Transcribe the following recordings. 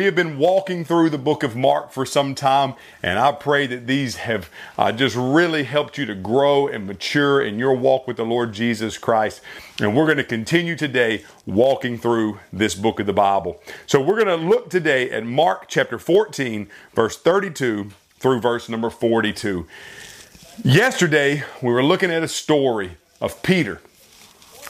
We have been walking through the book of Mark for some time, and I pray that these have uh, just really helped you to grow and mature in your walk with the Lord Jesus Christ. And we're going to continue today walking through this book of the Bible. So we're going to look today at Mark chapter 14, verse 32 through verse number 42. Yesterday, we were looking at a story of Peter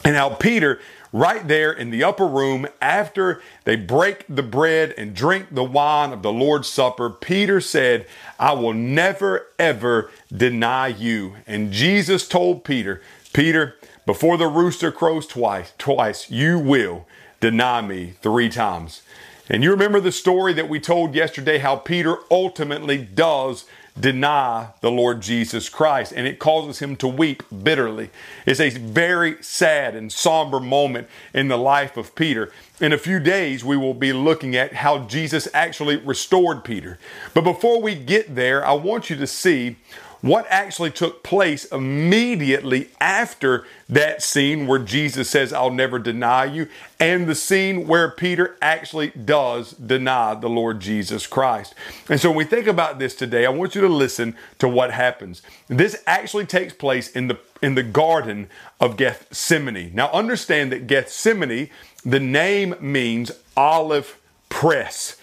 and how Peter right there in the upper room after they break the bread and drink the wine of the Lord's Supper, Peter said, I will never ever deny you. And Jesus told Peter, Peter, before the rooster crows twice, twice, you will deny me three times. And you remember the story that we told yesterday how Peter ultimately does deny the Lord Jesus Christ, and it causes him to weep bitterly. It's a very sad and somber moment in the life of Peter. In a few days, we will be looking at how Jesus actually restored Peter. But before we get there, I want you to see what actually took place immediately after that scene where Jesus says, I'll never deny you, and the scene where Peter actually does deny the Lord Jesus Christ. And so when we think about this today, I want you to listen to what happens. This actually takes place in the in the garden of Gethsemane. Now understand that Gethsemane, the name means olive press.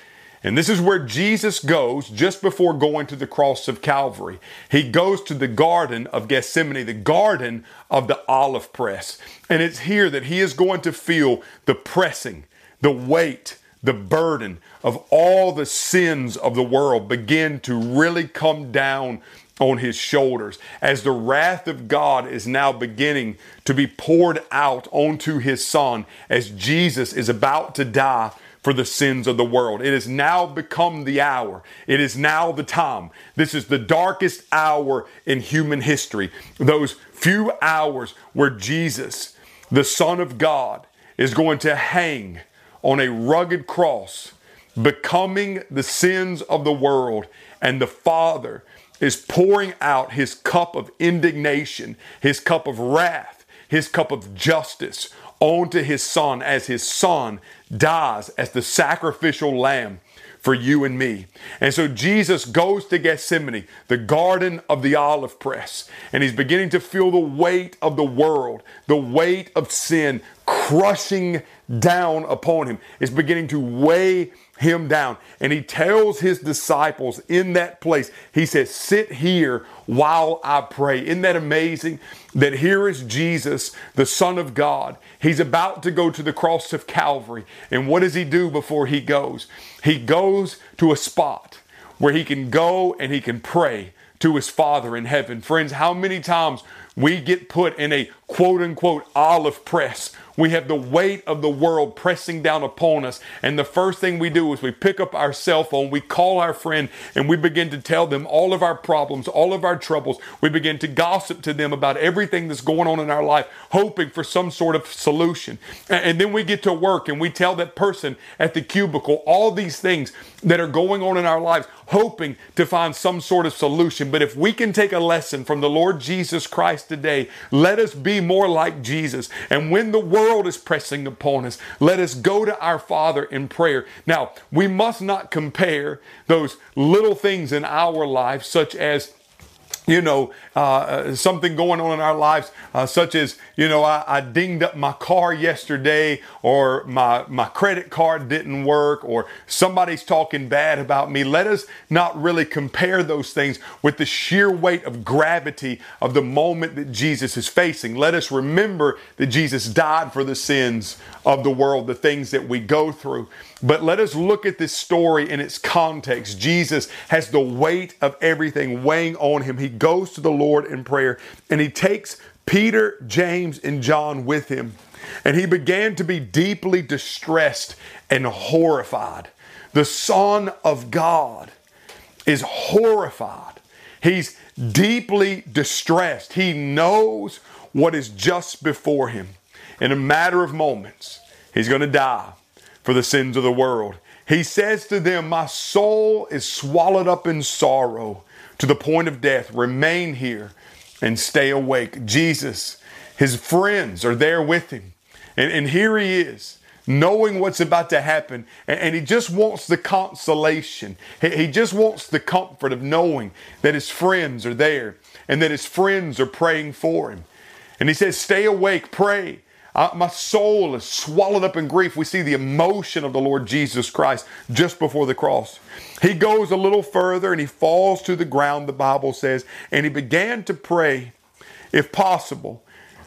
And this is where Jesus goes just before going to the cross of Calvary. He goes to the Garden of Gethsemane, the Garden of the Olive Press. And it's here that he is going to feel the pressing, the weight, the burden of all the sins of the world begin to really come down on his shoulders as the wrath of God is now beginning to be poured out onto his son as Jesus is about to die for the sins of the world. It has now become the hour. It is now the time. This is the darkest hour in human history. Those few hours where Jesus, the Son of God, is going to hang on a rugged cross, becoming the sins of the world, and the Father is pouring out his cup of indignation, his cup of wrath, his cup of justice onto his son as his son dies as the sacrificial lamb for you and me. And so Jesus goes to Gethsemane, the garden of the olive press, and he's beginning to feel the weight of the world, the weight of sin crushing down upon him. It's beginning to weigh him down. And he tells his disciples in that place, he says, Sit here while I pray. Isn't that amazing? That here is Jesus, the Son of God. He's about to go to the cross of Calvary. And what does he do before he goes? He goes to a spot where he can go and he can pray to his Father in heaven. Friends, how many times we get put in a quote unquote olive press we have the weight of the world pressing down upon us. And the first thing we do is we pick up our cell phone, we call our friend, and we begin to tell them all of our problems, all of our troubles. We begin to gossip to them about everything that's going on in our life, hoping for some sort of solution. And then we get to work and we tell that person at the cubicle all these things that are going on in our lives, hoping to find some sort of solution. But if we can take a lesson from the Lord Jesus Christ today, let us be more like Jesus. And when the world world is pressing upon us, let us go to our Father in prayer. Now, we must not compare those little things in our life, such as you know, uh, uh, something going on in our lives, uh, such as, you know, I, I, dinged up my car yesterday, or my, my credit card didn't work, or somebody's talking bad about me. Let us not really compare those things with the sheer weight of gravity of the moment that Jesus is facing. Let us remember that Jesus died for the sins of the world, the things that we go through. But let us look at this story in its context. Jesus has the weight of everything weighing on him. He goes to the Lord in prayer and he takes Peter, James, and John with him. And he began to be deeply distressed and horrified. The Son of God is horrified. He's deeply distressed. He knows what is just before him. In a matter of moments, he's going to die for the sins of the world. He says to them, My soul is swallowed up in sorrow to the point of death. Remain here and stay awake. Jesus, his friends are there with him. And, and here he is, knowing what's about to happen. And, and he just wants the consolation. He, he just wants the comfort of knowing that his friends are there and that his friends are praying for him. And he says, Stay awake, pray. Uh, my soul is swallowed up in grief. We see the emotion of the Lord Jesus Christ just before the cross. He goes a little further and he falls to the ground, the Bible says, and he began to pray, if possible,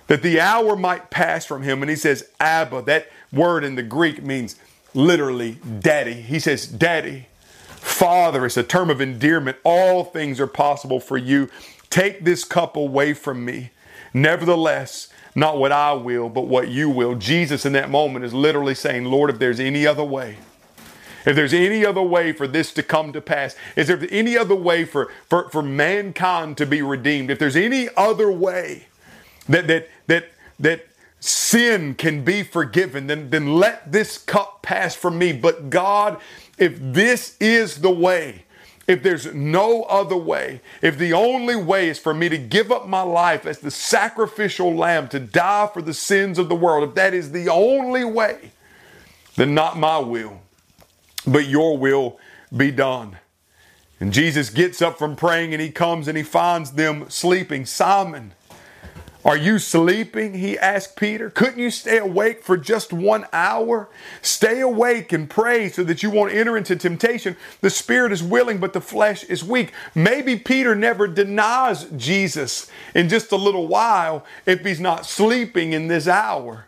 that the hour might pass from him. And he says, Abba, that word in the Greek means literally daddy. He says, Daddy, Father, it's a term of endearment. All things are possible for you. Take this cup away from me. Nevertheless, not what I will, but what you will. Jesus in that moment is literally saying, Lord, if there's any other way, if there's any other way for this to come to pass, is there any other way for, for, for mankind to be redeemed? If there's any other way that that that that sin can be forgiven, then, then let this cup pass from me. But God, if this is the way, if there's no other way, if the only way is for me to give up my life as the sacrificial lamb to die for the sins of the world, if that is the only way, then not my will, but your will be done. And Jesus gets up from praying and he comes and he finds them sleeping. Simon, are you sleeping? He asked Peter. Couldn't you stay awake for just one hour? Stay awake and pray so that you won't enter into temptation. The spirit is willing, but the flesh is weak. Maybe Peter never denies Jesus in just a little while if he's not sleeping in this hour.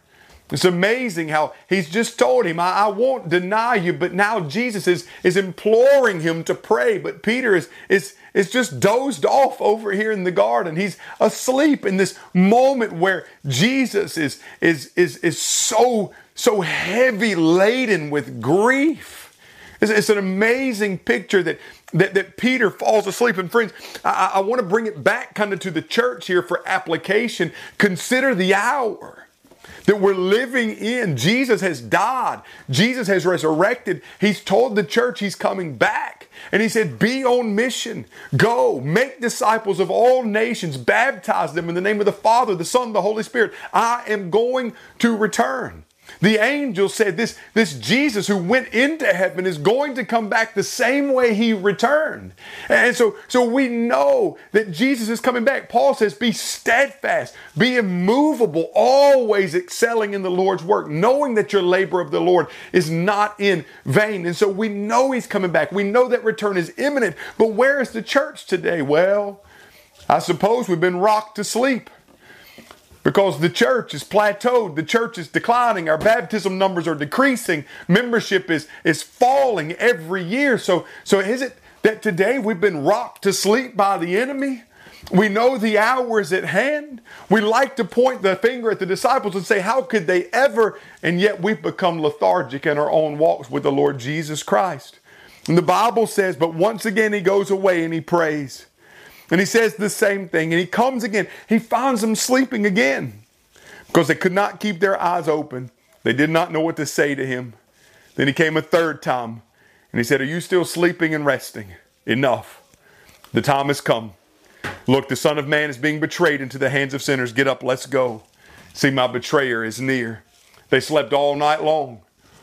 It's amazing how he's just told him, I, I, won't deny you, but now Jesus is, is imploring him to pray. But Peter is, is, is just dozed off over here in the garden. He's asleep in this moment where Jesus is, is, is, is so, so heavy laden with grief. It's, it's an amazing picture that, that, that Peter falls asleep. And friends, I, I want to bring it back kind of to the church here for application. Consider the hour that we're living in. Jesus has died, Jesus has resurrected. He's told the church he's coming back. And he said, Be on mission. Go, make disciples of all nations, baptize them in the name of the Father, the Son, the Holy Spirit. I am going to return. The angel said this, this Jesus who went into heaven is going to come back the same way he returned. And so, so we know that Jesus is coming back. Paul says, be steadfast, be immovable, always excelling in the Lord's work, knowing that your labor of the Lord is not in vain. And so we know he's coming back. We know that return is imminent. But where is the church today? Well, I suppose we've been rocked to sleep because the church is plateaued, the church is declining, our baptism numbers are decreasing, membership is, is falling every year. So, so is it that today we've been rocked to sleep by the enemy? We know the hour is at hand. We like to point the finger at the disciples and say, How could they ever? And yet we've become lethargic in our own walks with the Lord Jesus Christ. And the Bible says, But once again he goes away and he prays. And he says the same thing. And he comes again. He finds them sleeping again because they could not keep their eyes open. They did not know what to say to him. Then he came a third time and he said, Are you still sleeping and resting? Enough. The time has come. Look, the Son of Man is being betrayed into the hands of sinners. Get up, let's go. See, my betrayer is near. They slept all night long,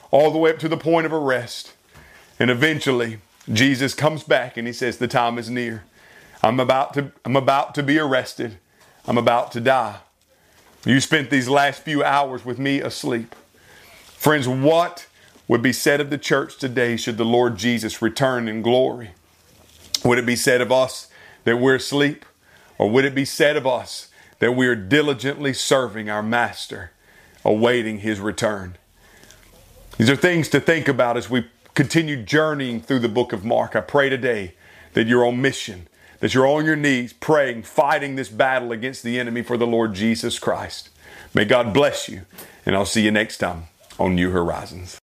all the way up to the point of arrest. And eventually, Jesus comes back and he says, The time is near. I'm about to, I'm about to be arrested. I'm about to die. You spent these last few hours with me asleep. Friends, what would be said of the church today should the Lord Jesus return in glory? Would it be said of us that we're asleep? Or would it be said of us that we are diligently serving our Master, awaiting His return? These are things to think about as we continue journeying through the book of Mark. I pray today that you're on mission that you're on your knees praying, fighting this battle against the enemy for the Lord Jesus Christ. May God bless you, and I'll see you next time on New Horizons.